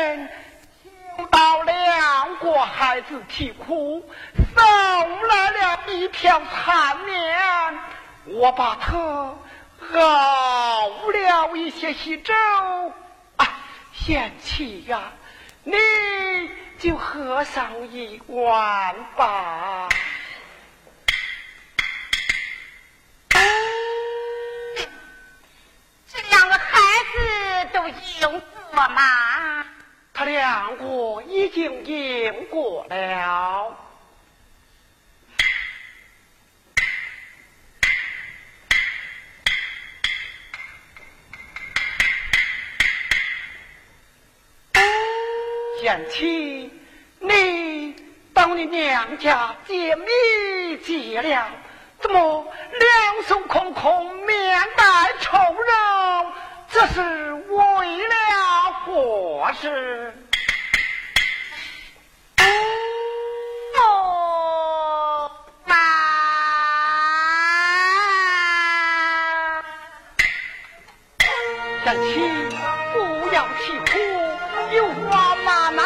儿身，想到两个孩子啼哭，送来了一瓢残面，我把它熬了一些稀粥。啊，贤妻呀，你就喝上一碗吧。这两个孩子都应过吗？他两个已经应过了。贤妻，你到你娘家借米借粮，怎么两手空空，面带愁容？这是为了国事？不妈，贤妻，不要啼哭，有话慢慢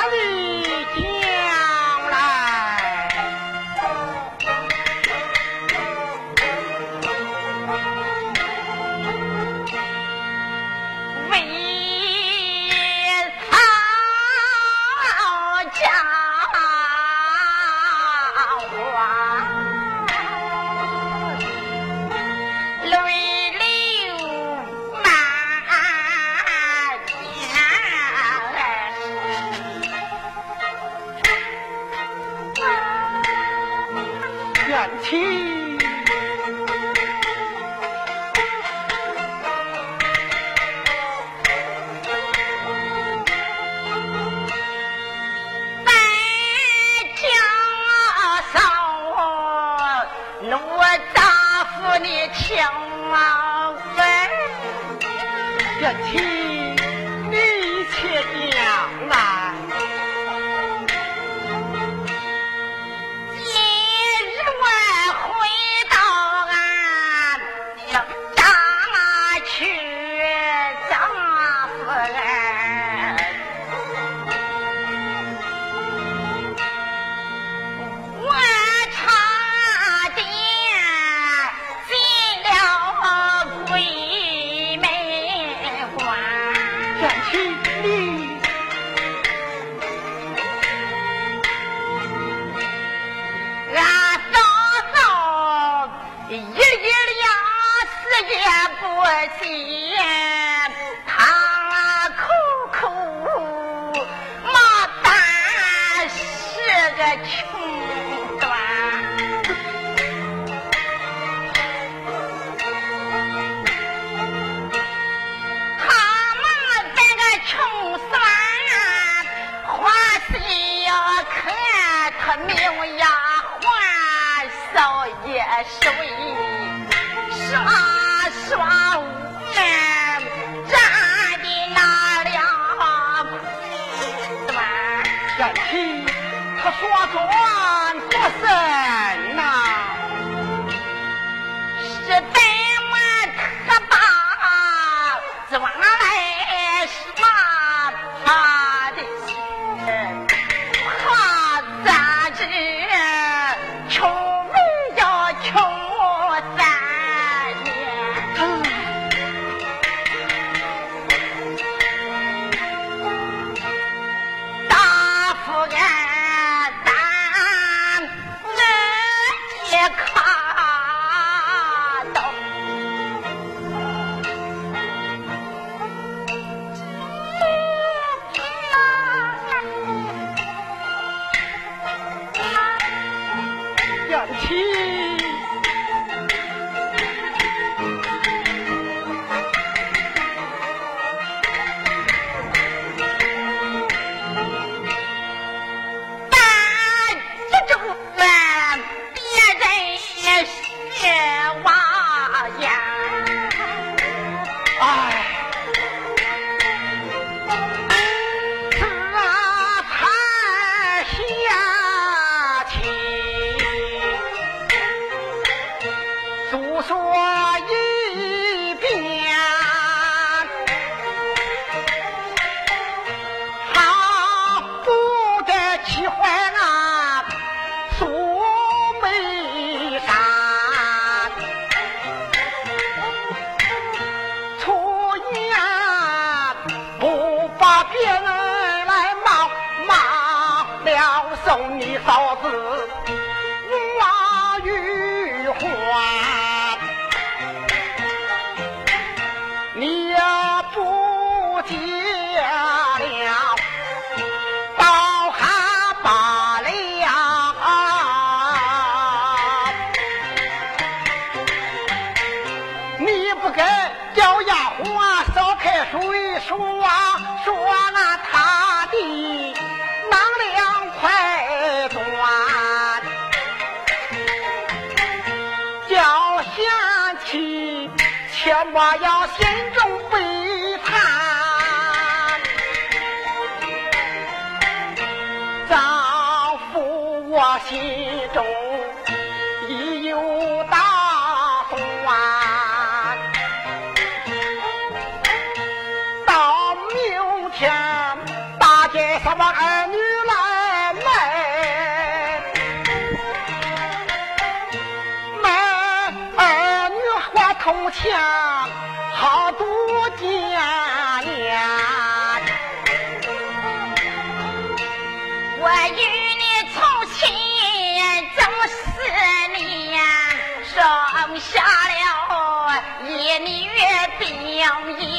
我到明天，大姐送我儿女来表演。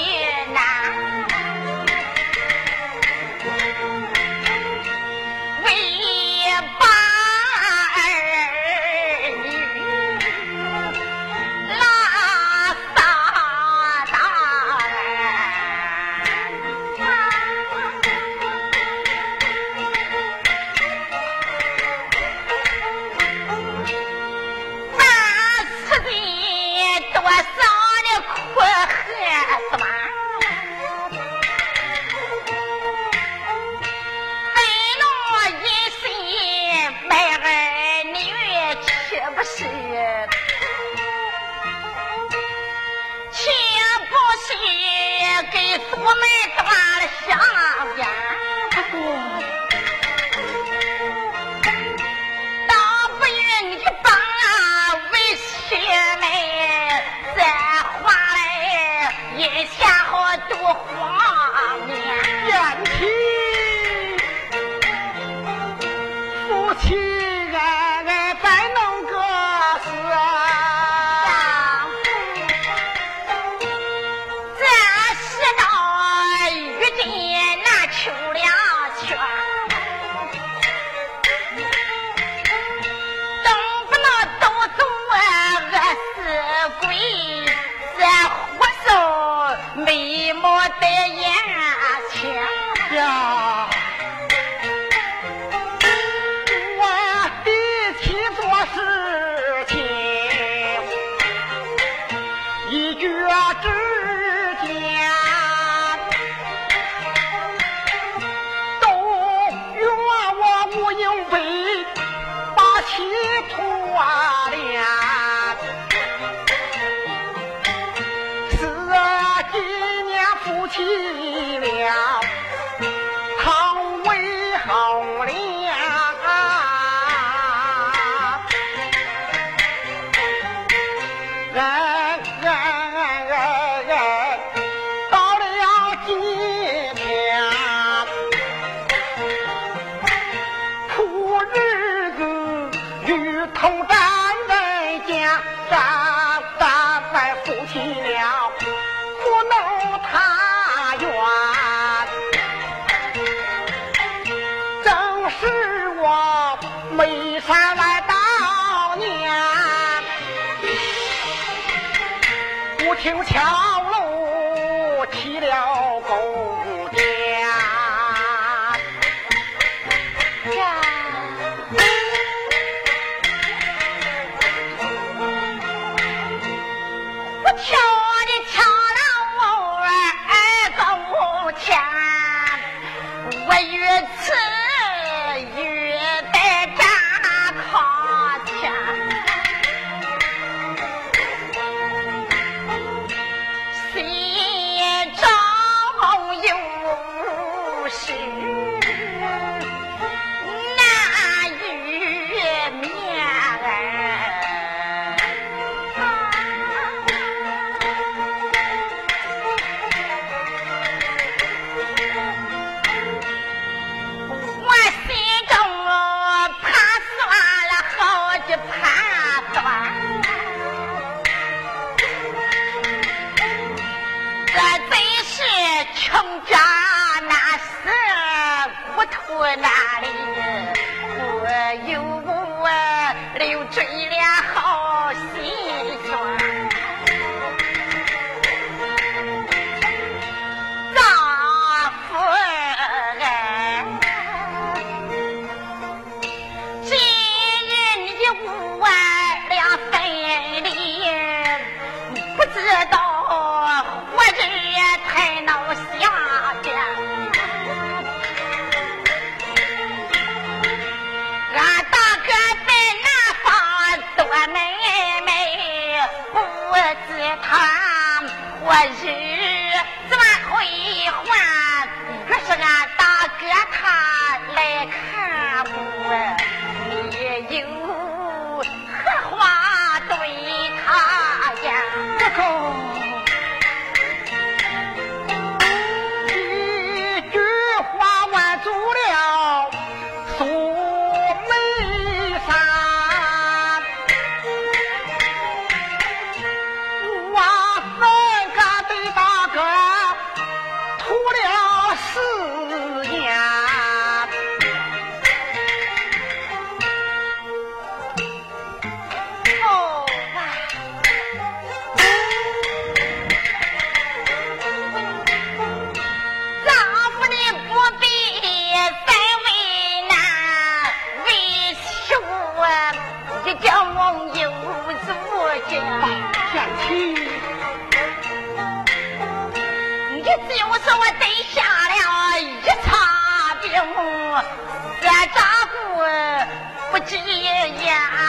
是呀爷爷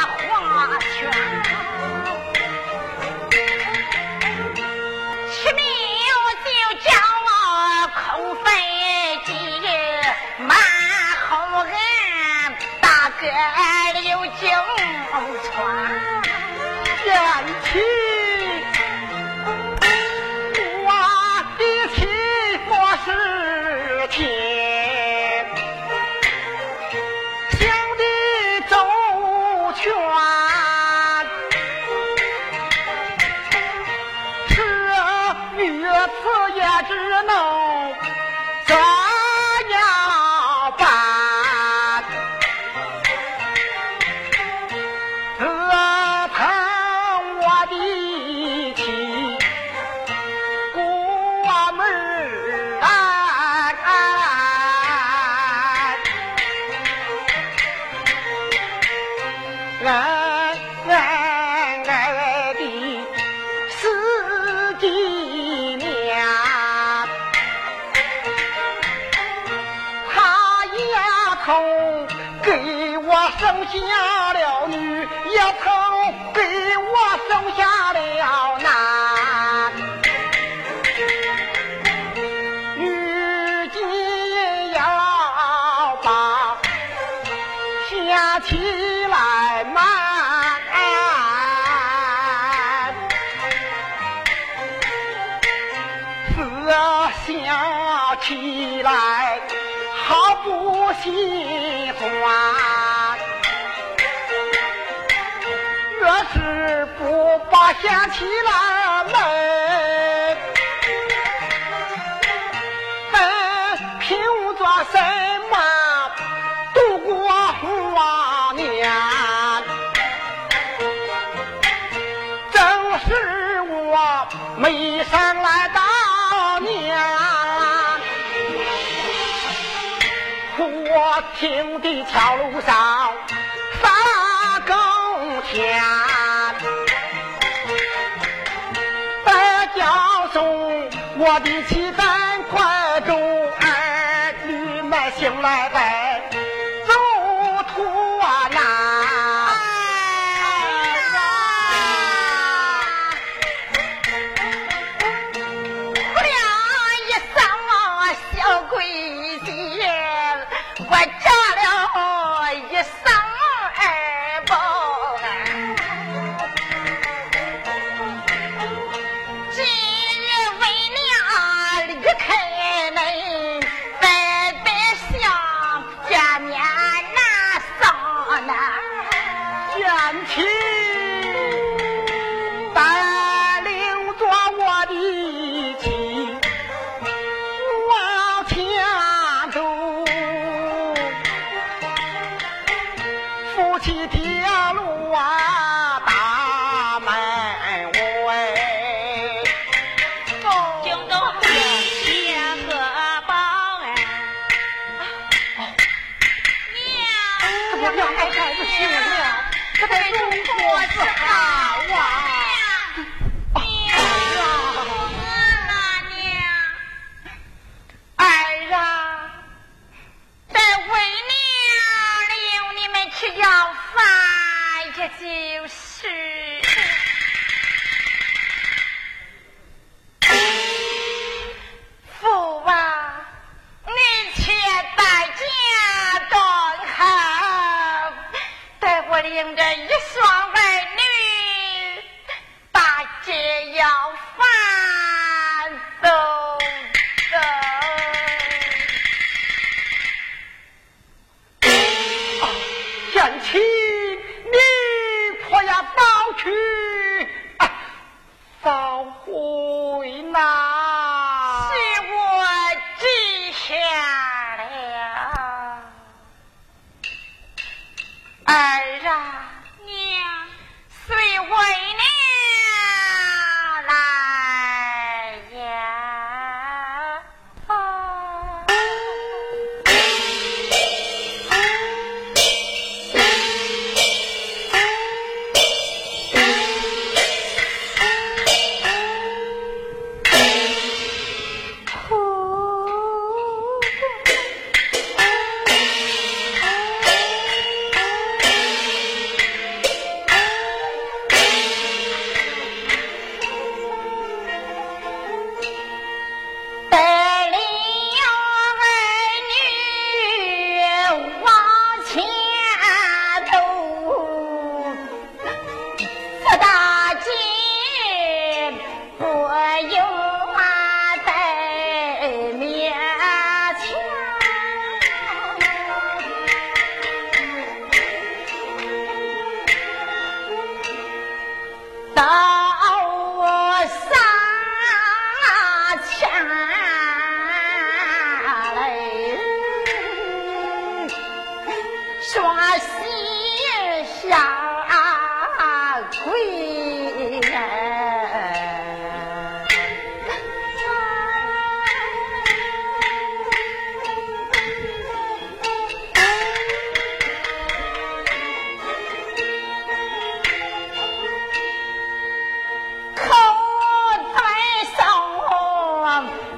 嫁了女也跑想起了门，本凭着什么度过华年？正是我没上来当年，我听的桥路上我的妻咱快中儿女们醒来吧，迎着一双儿女把解药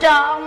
家。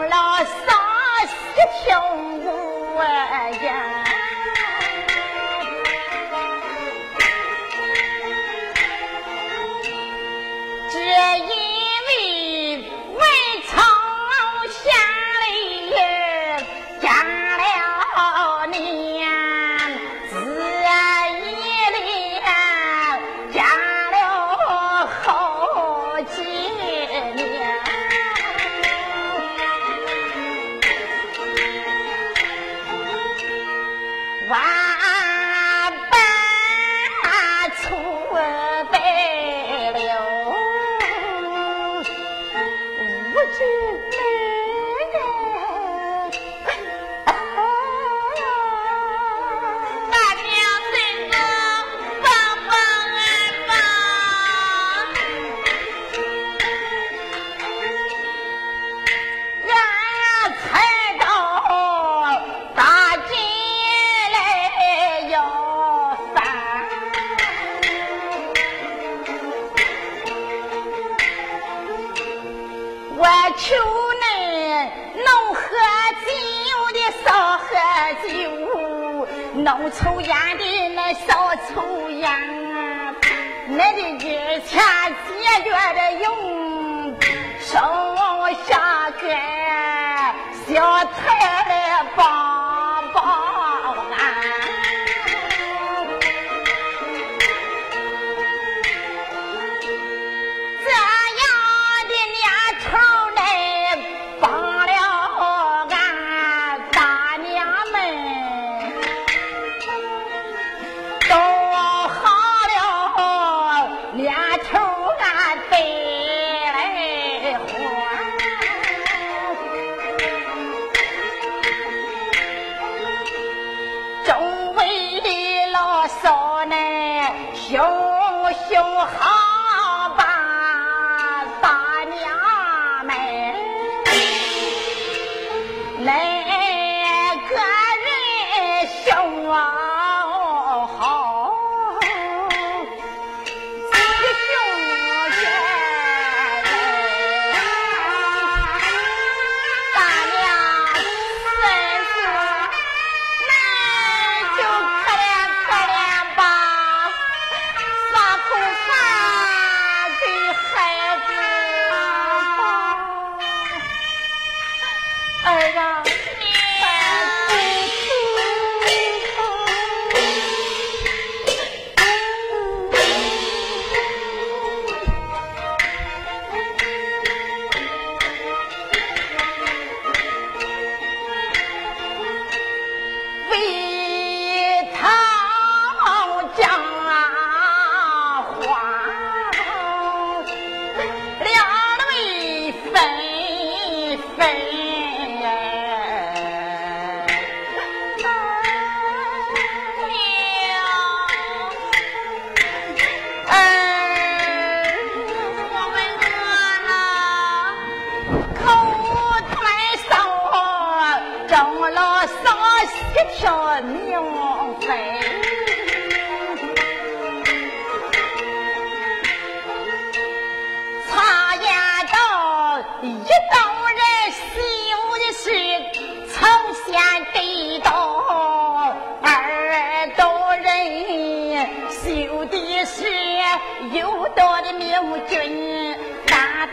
头。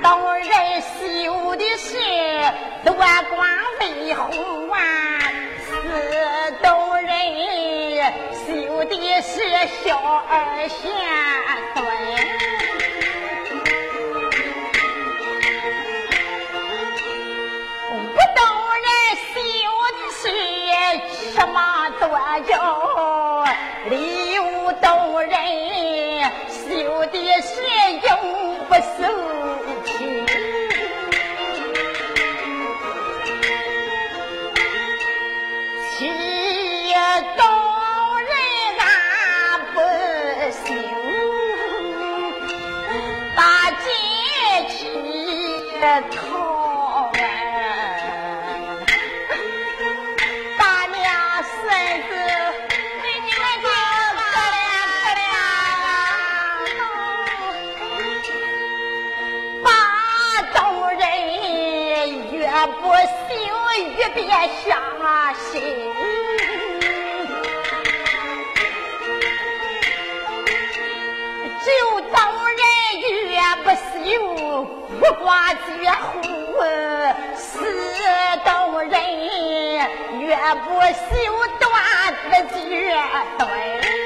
道人修的是多光威红啊，四道人修的是小儿贤孙。不道人修的是什么？多叫，理无道人修的是。别伤心就等人越不休苦瓜越胡是死等人越不休断子绝孙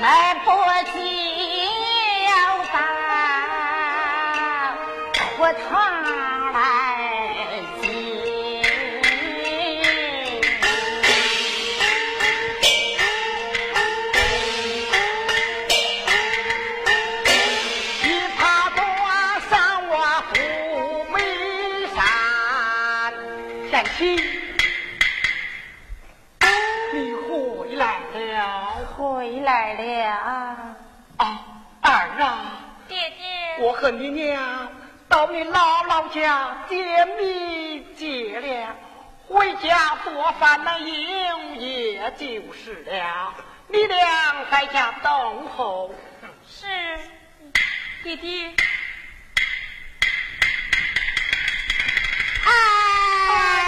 来不及了咱出趟来和你娘到你姥姥家借米借粮，回家做饭来营，也就是了。你俩在家等候。是，弟弟。哎。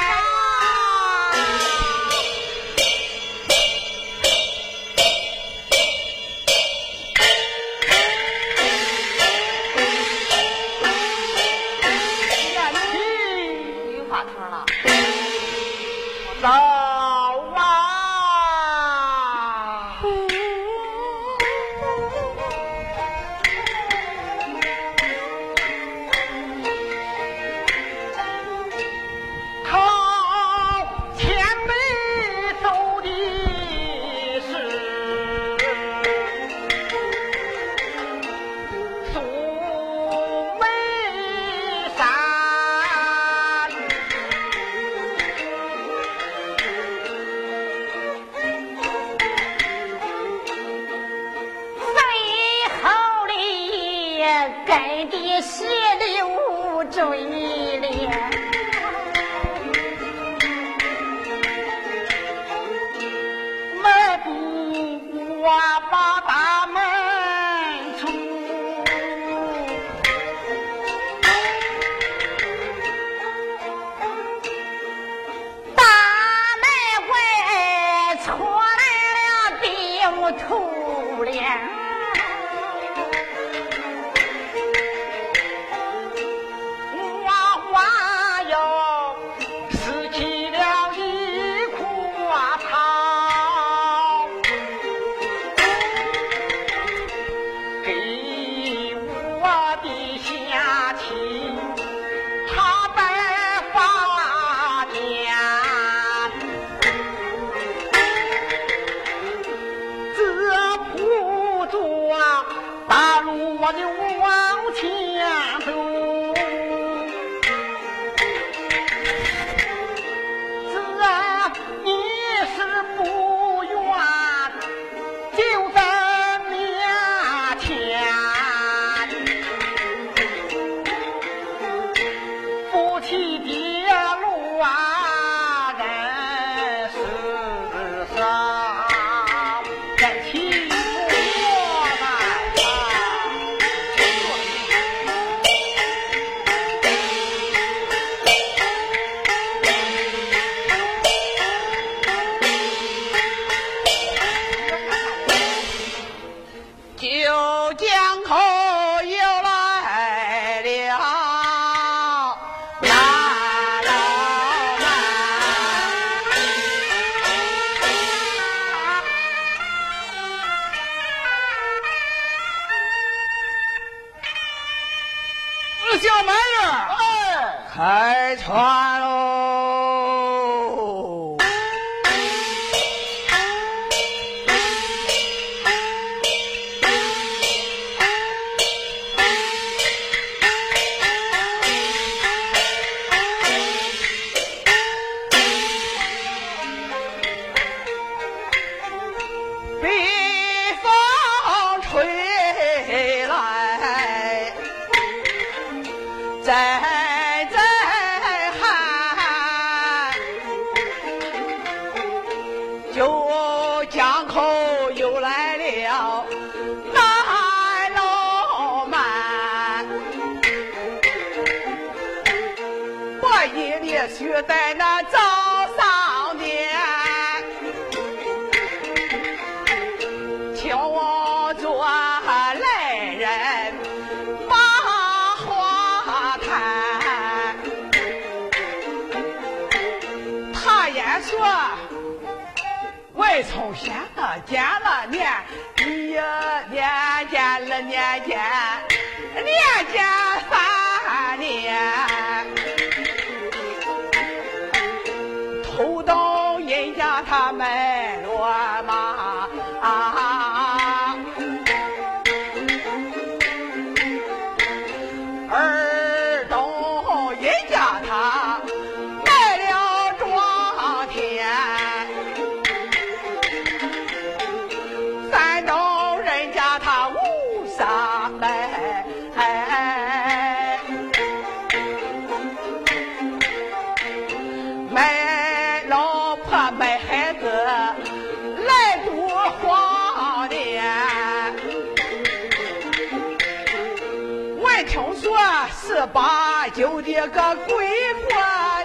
这个贵妇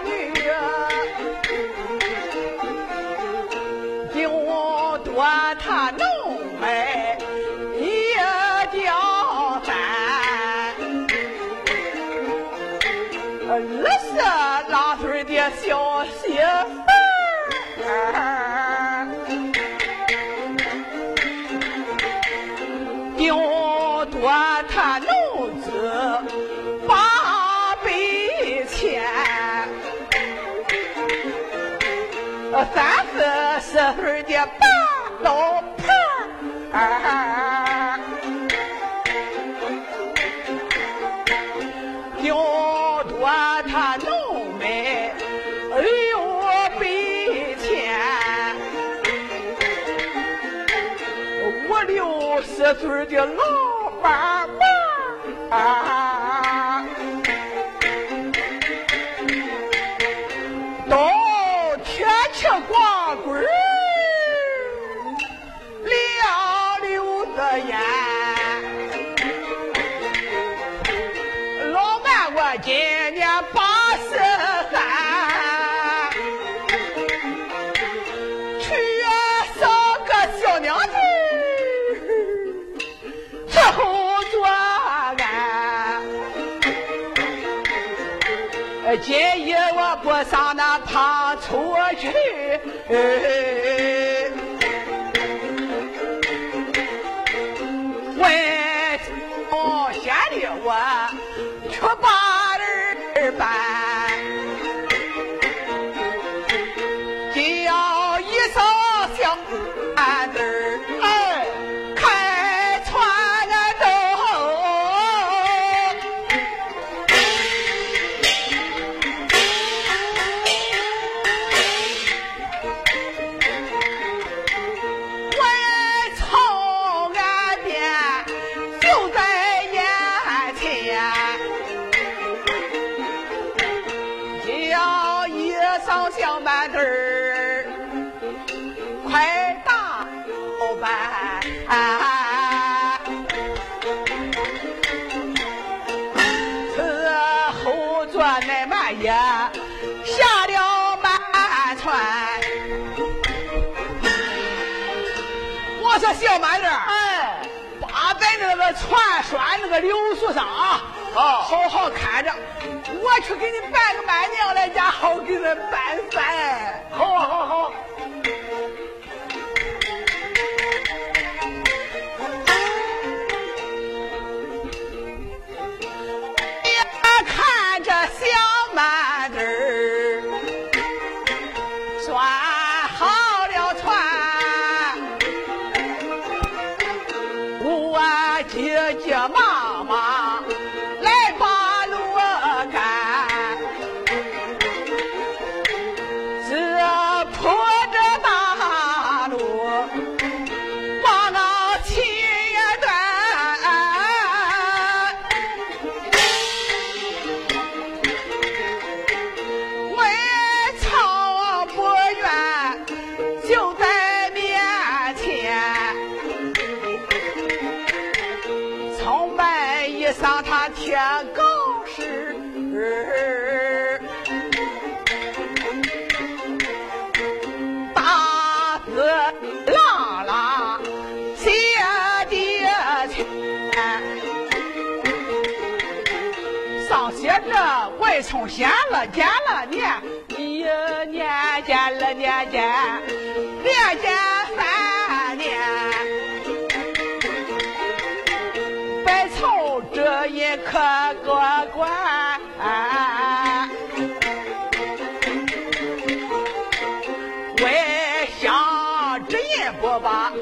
女，顶多她浓眉一吊三，二十拉岁的小媳妇儿，四十岁的大老婆儿，要多他浓眉，哎呦白钱，五六十岁的老妈妈。上那趟出去。哎小板凳儿，快打板，伺候着那满夜下了满船。我说小板凳哎，把咱那个船拴那个柳树上啊，啊好好看着。我去给你办个满娘来家，好给人办饭。好，好好。三年两年三年白凑这一颗个官为乡这也不把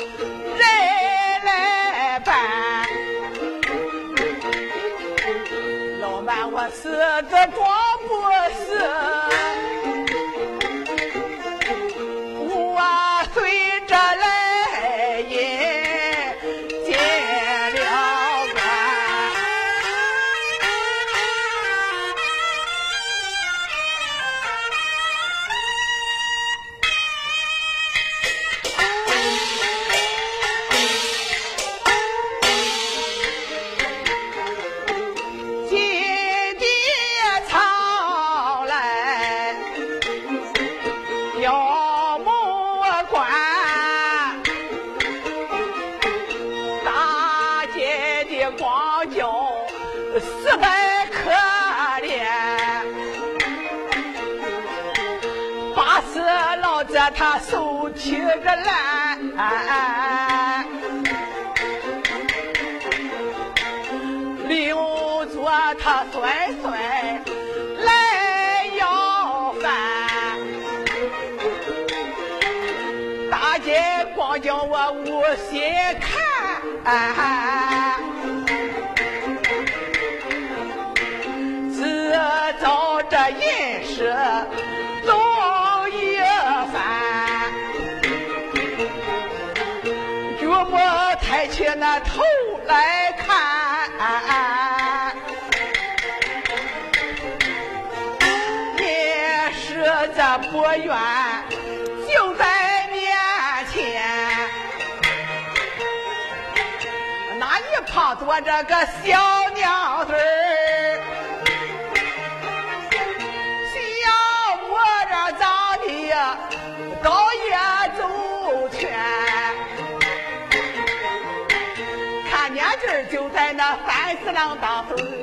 哎自找这阴湿劳一番，绝不抬起那头来看也是咱不愿我这个小娘子儿，小模样长得倒也周全。年纪就在那三十郎当岁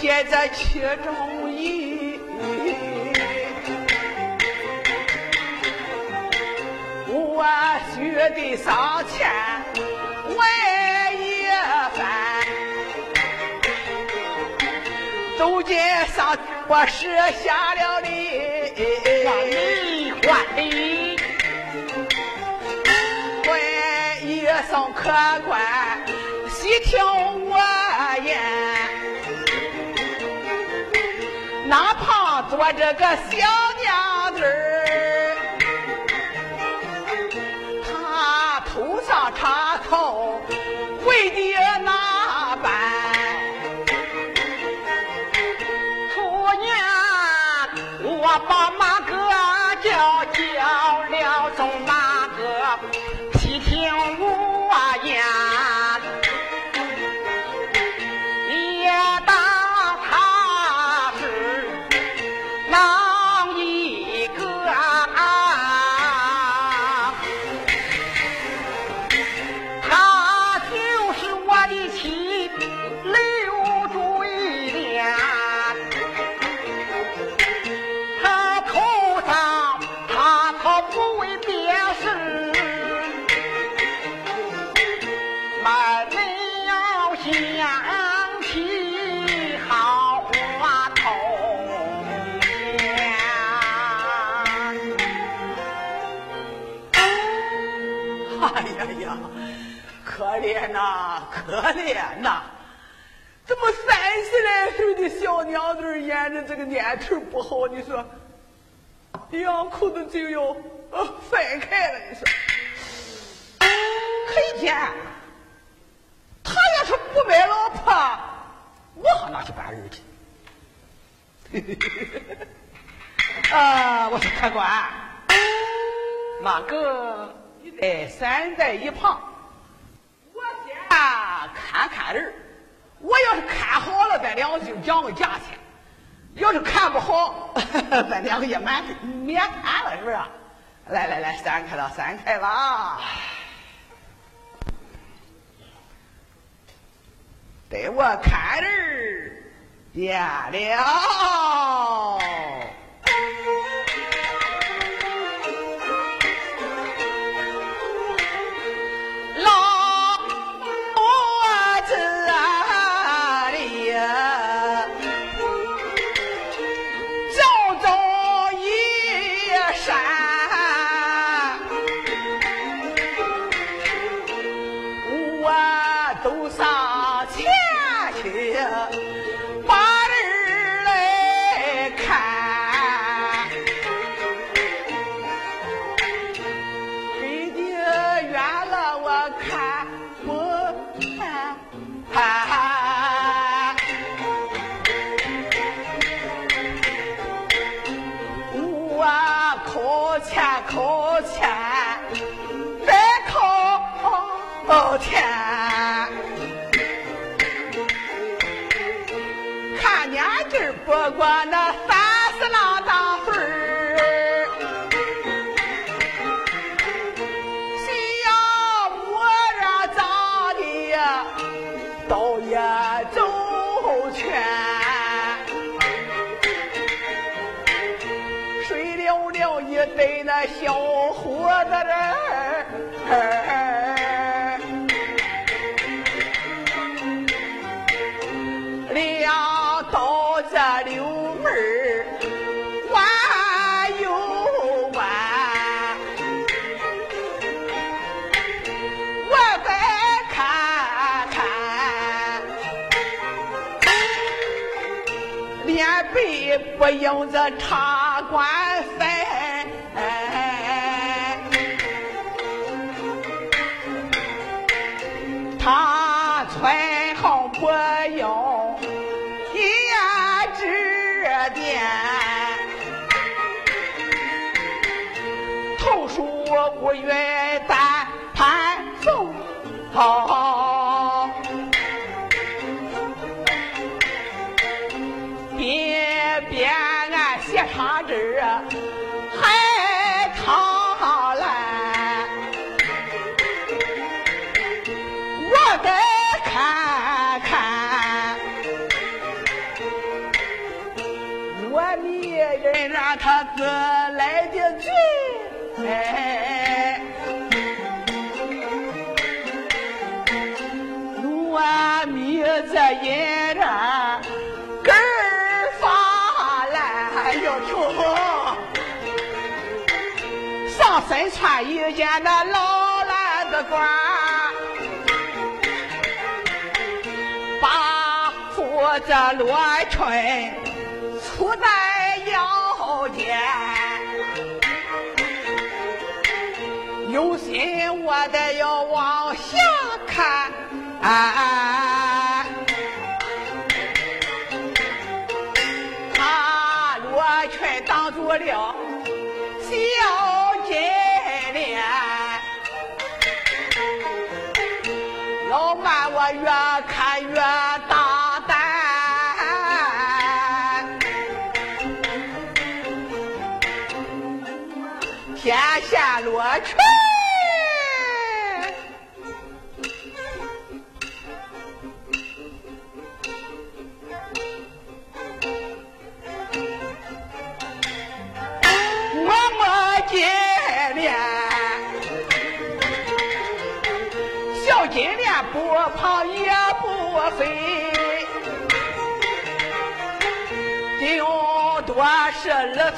满不嫌这其中意，我许的上前问一番。走进上，我设下了礼，让你还礼。问一声客官，细听我言。哪怕坐着个小娘子儿，她头上插草，为的那般？我把妈可怜呐，可怜呐！怎么三十来岁的小娘子眼着这个年头不好？你说，两口子就要分开了。你说，可一天，他要是不买老婆，我好拿去办人去。啊，我说客官，那个，你得三在一旁。看看人我要是看好了，咱两个就讲个价钱；要是看不好，咱两个也免免谈了，是不是？来来来，散开了，散开了。待我看人点了。我那三十郎当岁儿，谁呀我这长的呀，倒也周全，水溜溜一对那小伙子儿。用这茶馆粉。他穿好不用胭脂点，头梳乌云上身穿一件那老蓝的褂，把裤子罗裙粗在腰。间，有心我得要往下看，他罗裙挡住了小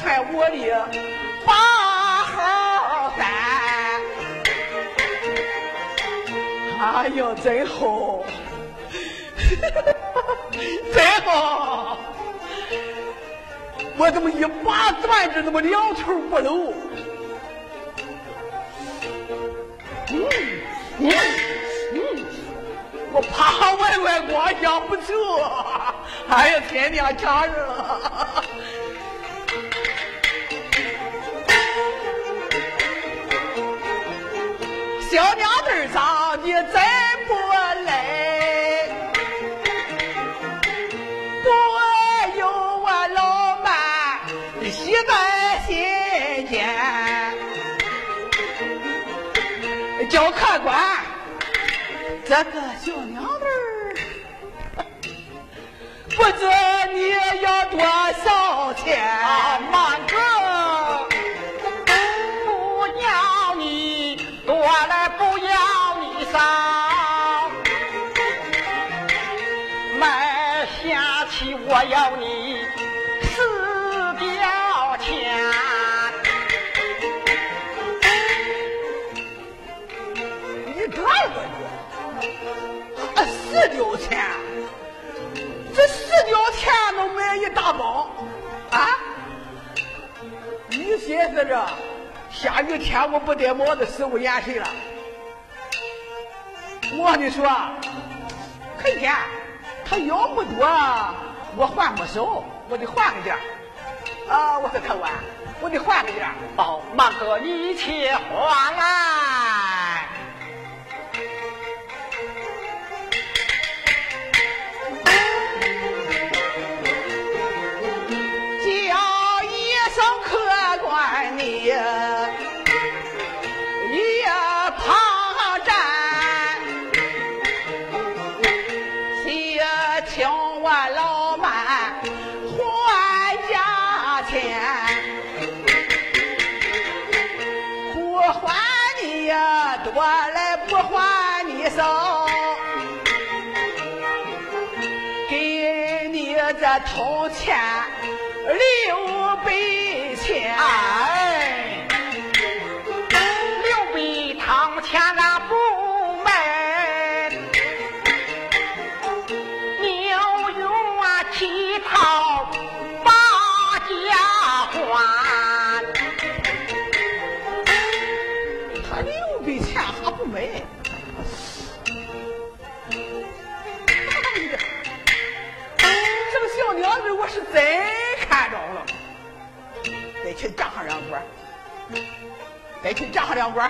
是二寸五厘八。哎呦，真好，真好！我怎么一把攥着，怎么两头不漏？嗯嗯嗯，我怕外外光想不错，哎呀，天娘家人！小娘子长得真不赖，不由我老伴喜在心间。叫客官，这个小娘子不知你要多少钱？满哥，这，下雨天我不戴帽子，使我眼神了？我跟你说，可以天，他要不多，我还不少，我得换个点儿啊！我说客官，我得换个点儿哦，马哥，你且还啊。铜钱六得去账上两管。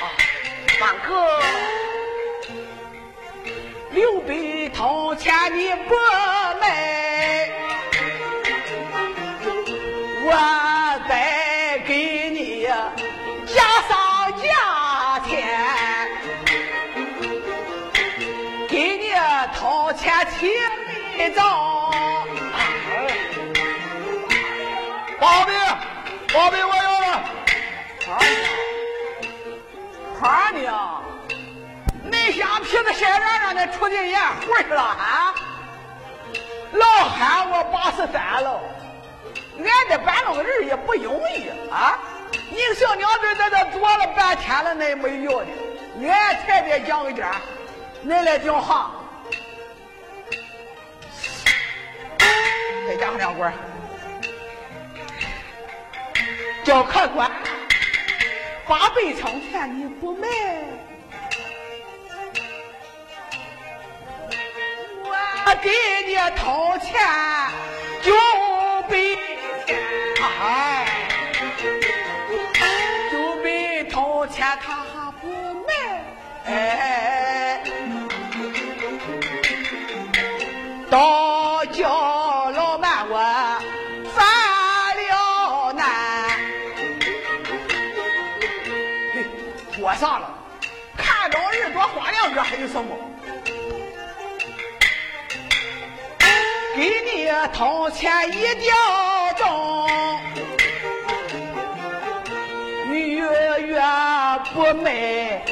啊，满哥，六百铜钱你不买，我宝贝我有了。花娘，恁瞎皮子晒人让恁出进眼活去了啊！老喊我八十三了，俺这搬弄个人也不容易啊！你个小娘子在这坐了半天了，恁也没要的，俺才得讲一点，恁来讲行，再讲两官，叫客官。八百成钱你不买，我给你掏钱九百钱，哎，九百掏钱他还不买，哎，啥了，看着人多花两个还有什么？给你铜钱一吊钟，你月月不美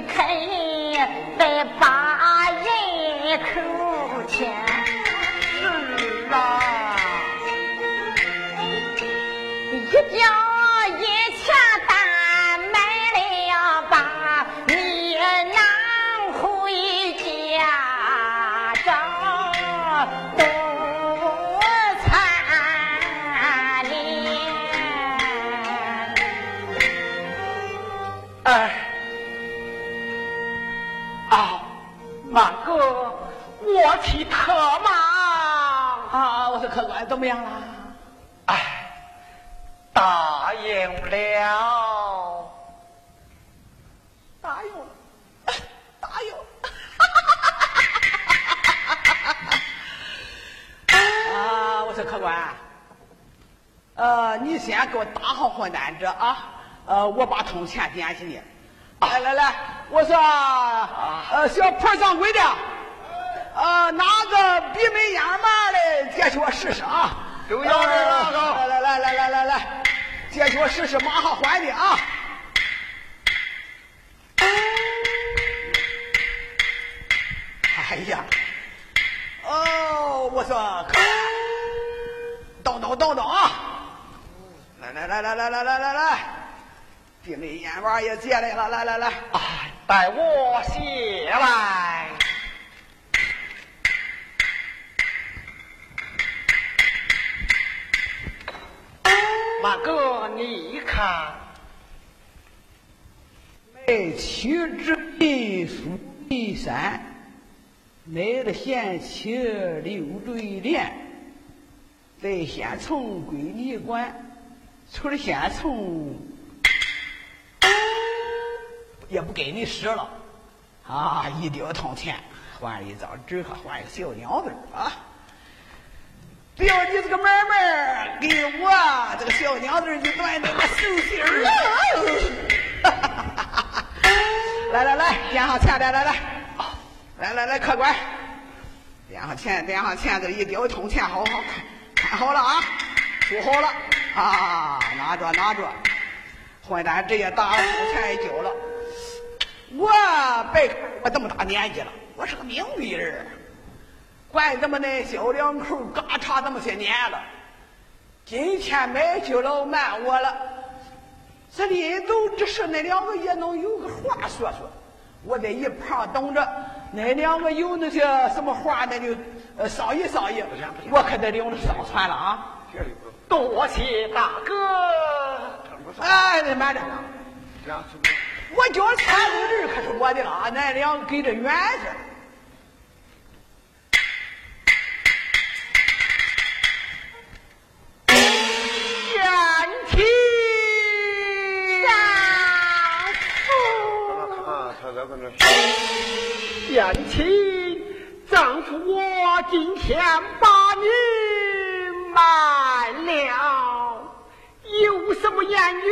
这谁肯得把啊，呃，我把铜钱点进你，来来来，我说，啊，小盘掌柜的，呃，拿着闭门烟嘛的，借去我试试啊，有要来来来来来来来，借去我试试，马上还你啊。哎呀，哦，我说，咔，当当当当。来来来来来来来来来，闭门烟丸也借来了，来来来，啊，带我谢来。马哥，你看，梅妻之品苏眉山，美的贤妻流对联，在县城归你管，出了县城也不给你使了，啊，一定要掏钱换一张纸和换一个小娘子啊！只要你这个妹妹给我这个小娘子，就断那个手心儿。来来来，点上钱，来来来，来来来，客官，点上钱，点上钱，这一丢铜钱，好好看，看好了啊，数好了。啊，拿着拿着，混蛋这也打了，钱也交了。我别看我这么大年纪了，我是个明贵人。管咱们那小两口嘎差这么些年了，今天买酒老瞒我了。这临走之时，那两个也能有个话说说。我在一旁等着，那两个有那些什么话，那就呃商议商议。我可得领着上船了啊！多谢大哥。哎，你慢点。我叫船头人可是我的了，恁俩跟着远着。贤妻，丈夫我今天把你来了，有什么言语，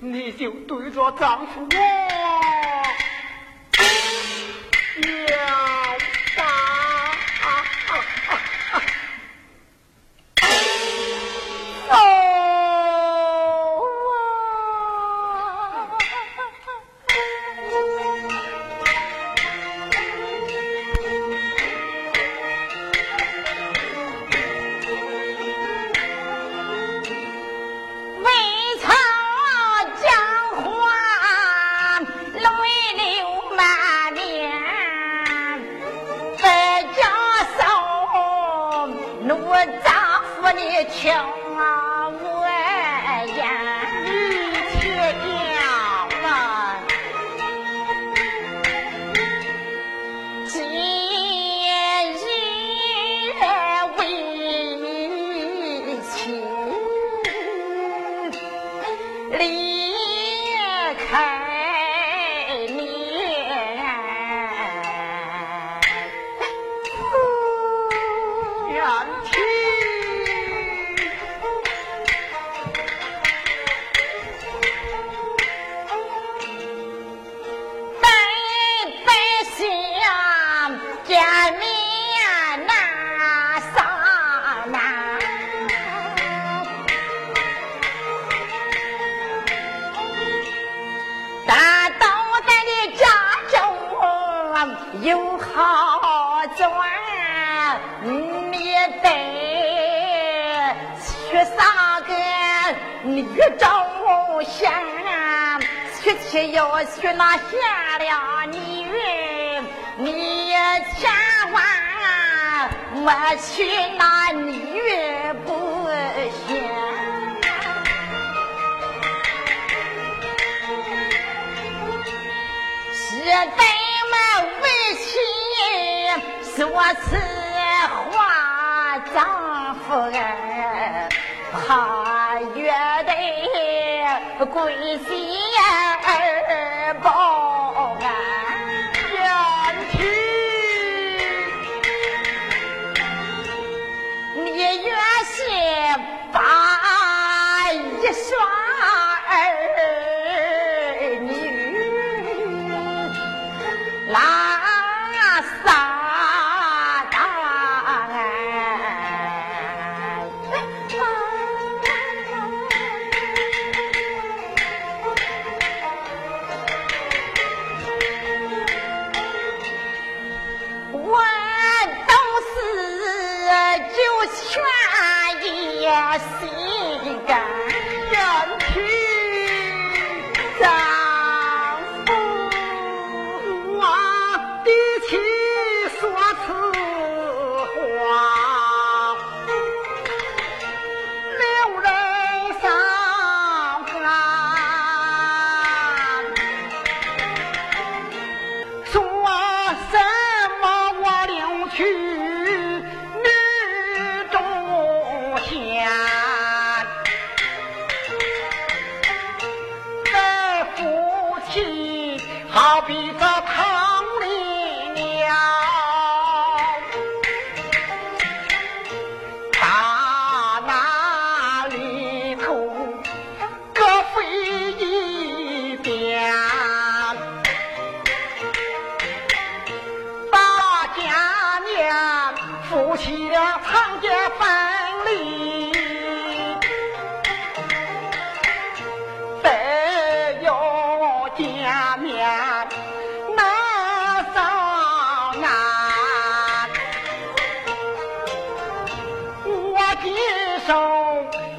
你就对着丈夫我表达。丈夫儿怕月得贵，仙儿宝。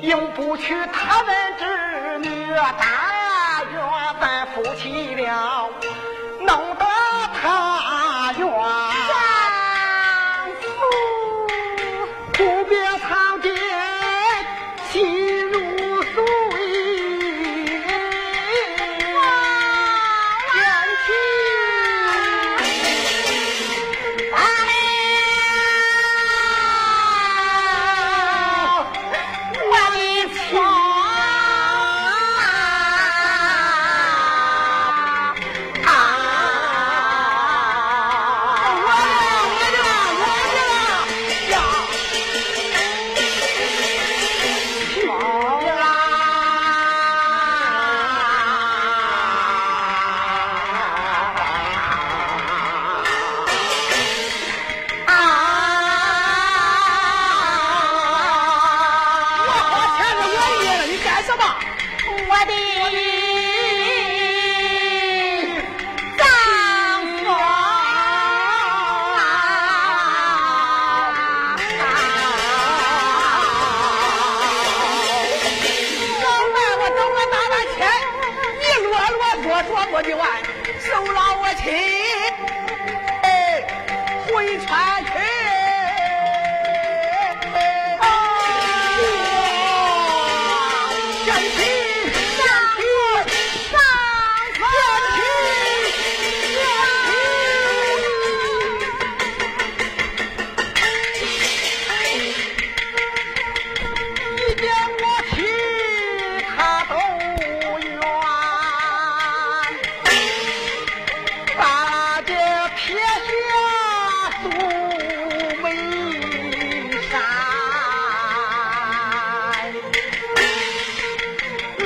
又不娶他人之女，但愿咱夫妻俩。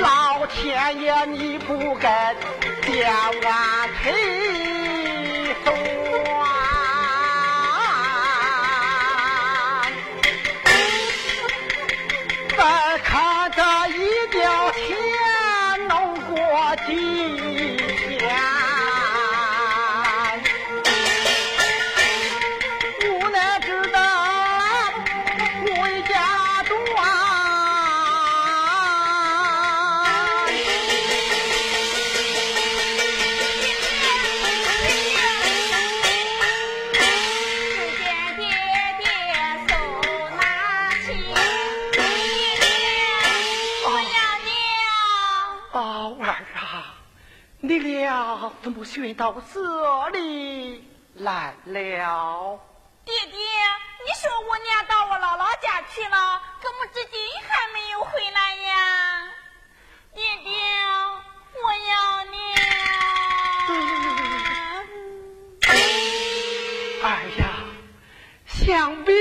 老天爷你不该点俺开端，再看这一吊天弄过去。怎么寻到这里来了？爹爹，你说我娘到我姥姥家去了，怎么至今还没有回来呀？爹爹，我要你。哎呀，想必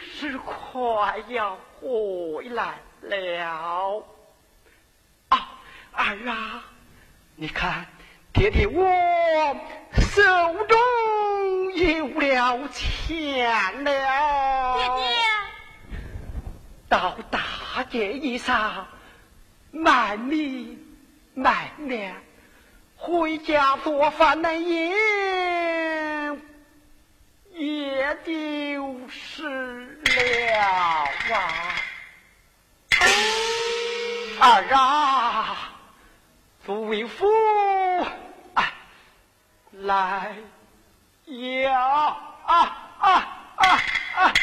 是快要回来了。啊，儿、啊，你看。爹爹我手中有了钱了。爹爹，到大街一上卖米卖面，回家做饭那盐也丢失了啊！儿啊，作为父，哎，来呀啊啊啊啊。